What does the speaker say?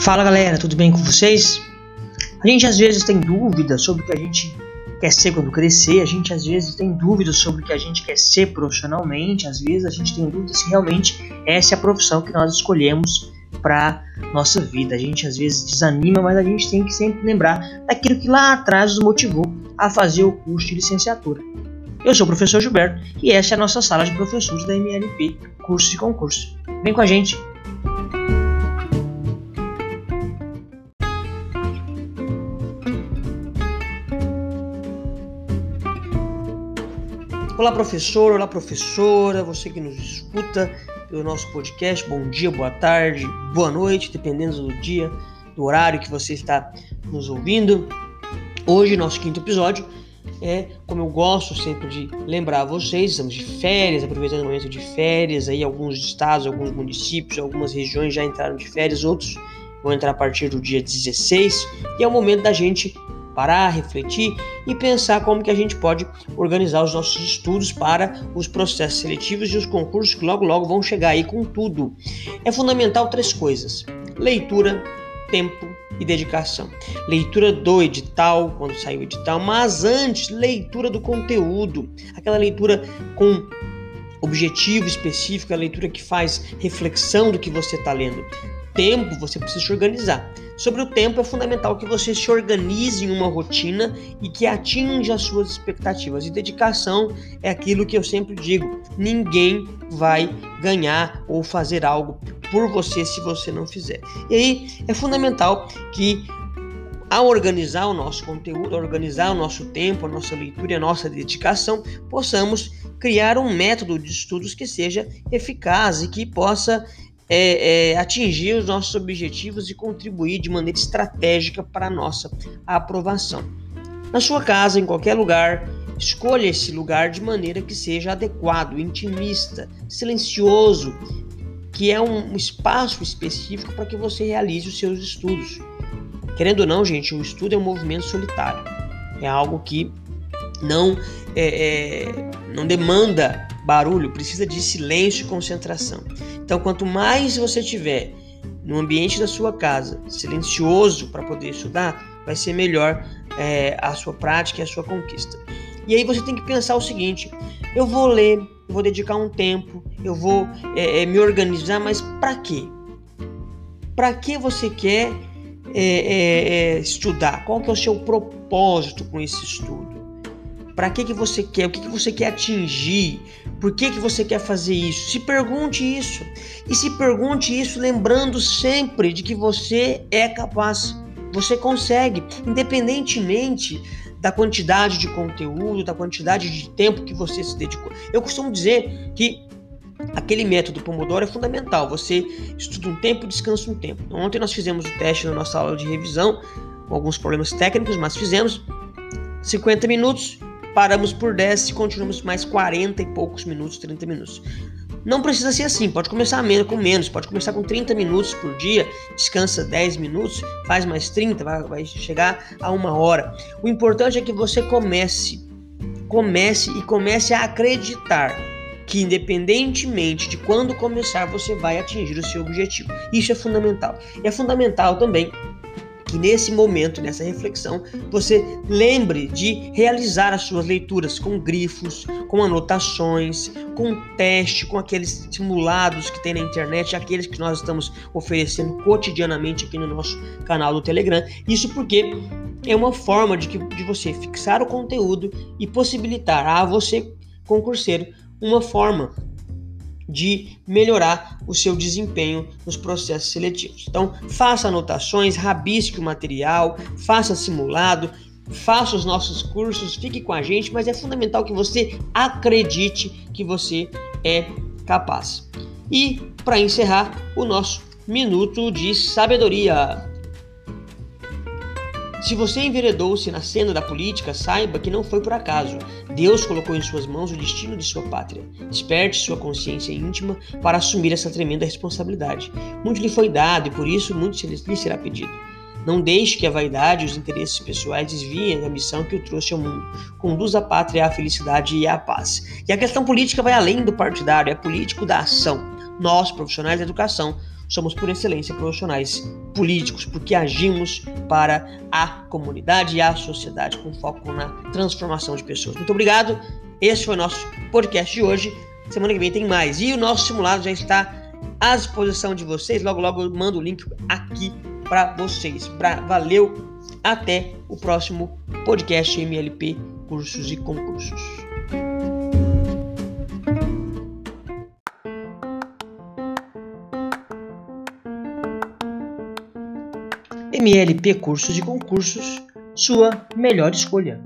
Fala galera, tudo bem com vocês? A gente às vezes tem dúvidas sobre o que a gente quer ser quando crescer, a gente às vezes tem dúvidas sobre o que a gente quer ser profissionalmente, às vezes a gente tem dúvidas se realmente essa é a profissão que nós escolhemos para nossa vida. A gente às vezes desanima, mas a gente tem que sempre lembrar daquilo que lá atrás nos motivou a fazer o curso de licenciatura. Eu sou o professor Gilberto e essa é a nossa sala de professores da MLP, curso e concurso. Vem com a gente! Olá, professor, olá, professora, você que nos escuta pelo nosso podcast, bom dia, boa tarde, boa noite, dependendo do dia, do horário que você está nos ouvindo. Hoje, nosso quinto episódio é, como eu gosto sempre de lembrar a vocês, estamos de férias, aproveitando o momento de férias, aí alguns estados, alguns municípios, algumas regiões já entraram de férias, outros vão entrar a partir do dia 16, e é o momento da gente parar, refletir e pensar como que a gente pode organizar os nossos estudos para os processos seletivos e os concursos que logo logo vão chegar aí com tudo. É fundamental três coisas: leitura, tempo e dedicação. Leitura do edital, quando sai o edital, mas antes, leitura do conteúdo, aquela leitura com objetivo específico, a leitura que faz reflexão do que você está lendo. Tempo, você precisa se organizar. Sobre o tempo, é fundamental que você se organize em uma rotina e que atinja as suas expectativas. E dedicação é aquilo que eu sempre digo: ninguém vai ganhar ou fazer algo por você se você não fizer. E aí é fundamental que ao organizar o nosso conteúdo, organizar o nosso tempo, a nossa leitura e a nossa dedicação, possamos criar um método de estudos que seja eficaz e que possa é, é, atingir os nossos objetivos e contribuir de maneira estratégica para a nossa aprovação. Na sua casa, em qualquer lugar, escolha esse lugar de maneira que seja adequado, intimista, silencioso, que é um espaço específico para que você realize os seus estudos. Querendo ou não, gente, o estudo é um movimento solitário. É algo que não, é, é, não demanda barulho, precisa de silêncio e concentração. Então, quanto mais você tiver no ambiente da sua casa silencioso para poder estudar, vai ser melhor é, a sua prática e a sua conquista. E aí você tem que pensar o seguinte: eu vou ler, eu vou dedicar um tempo, eu vou é, é, me organizar, mas para quê? Para que você quer é, é, é, estudar? Qual que é o seu propósito com esse estudo? Para que, que você quer? O que, que você quer atingir? Por que, que você quer fazer isso? Se pergunte isso. E se pergunte isso lembrando sempre de que você é capaz. Você consegue, independentemente da quantidade de conteúdo, da quantidade de tempo que você se dedicou. Eu costumo dizer que aquele método Pomodoro é fundamental. Você estuda um tempo, descansa um tempo. Ontem nós fizemos o teste na nossa aula de revisão, com alguns problemas técnicos, mas fizemos 50 minutos paramos por 10 e continuamos mais 40 e poucos minutos, 30 minutos. Não precisa ser assim, pode começar com menos, pode começar com 30 minutos por dia, descansa 10 minutos, faz mais 30, vai, vai chegar a uma hora. O importante é que você comece, comece e comece a acreditar que independentemente de quando começar, você vai atingir o seu objetivo. Isso é fundamental. E é fundamental também que nesse momento, nessa reflexão, você lembre de realizar as suas leituras com grifos, com anotações, com teste, com aqueles simulados que tem na internet, aqueles que nós estamos oferecendo cotidianamente aqui no nosso canal do Telegram. Isso porque é uma forma de, que, de você fixar o conteúdo e possibilitar a você, concurseiro, uma forma de melhorar o seu desempenho nos processos seletivos. Então, faça anotações, rabisque o material, faça simulado, faça os nossos cursos, fique com a gente, mas é fundamental que você acredite que você é capaz. E para encerrar, o nosso minuto de sabedoria. Se você enveredou-se na cena da política, saiba que não foi por acaso. Deus colocou em suas mãos o destino de sua pátria. Desperte sua consciência íntima para assumir essa tremenda responsabilidade. Muito lhe foi dado e por isso muito lhe será pedido. Não deixe que a vaidade e os interesses pessoais desviem da missão que o trouxe ao mundo. Conduza a pátria à felicidade e à paz. E a questão política vai além do partidário, é político da ação nós, profissionais da educação, somos por excelência profissionais políticos, porque agimos para a comunidade e a sociedade com foco na transformação de pessoas. Muito obrigado. Esse foi o nosso podcast de hoje. Semana que vem tem mais. E o nosso simulado já está à disposição de vocês. Logo, logo eu mando o link aqui para vocês. Pra, valeu, até o próximo podcast MLP Cursos e Concursos. MLP Cursos e Concursos, sua melhor escolha.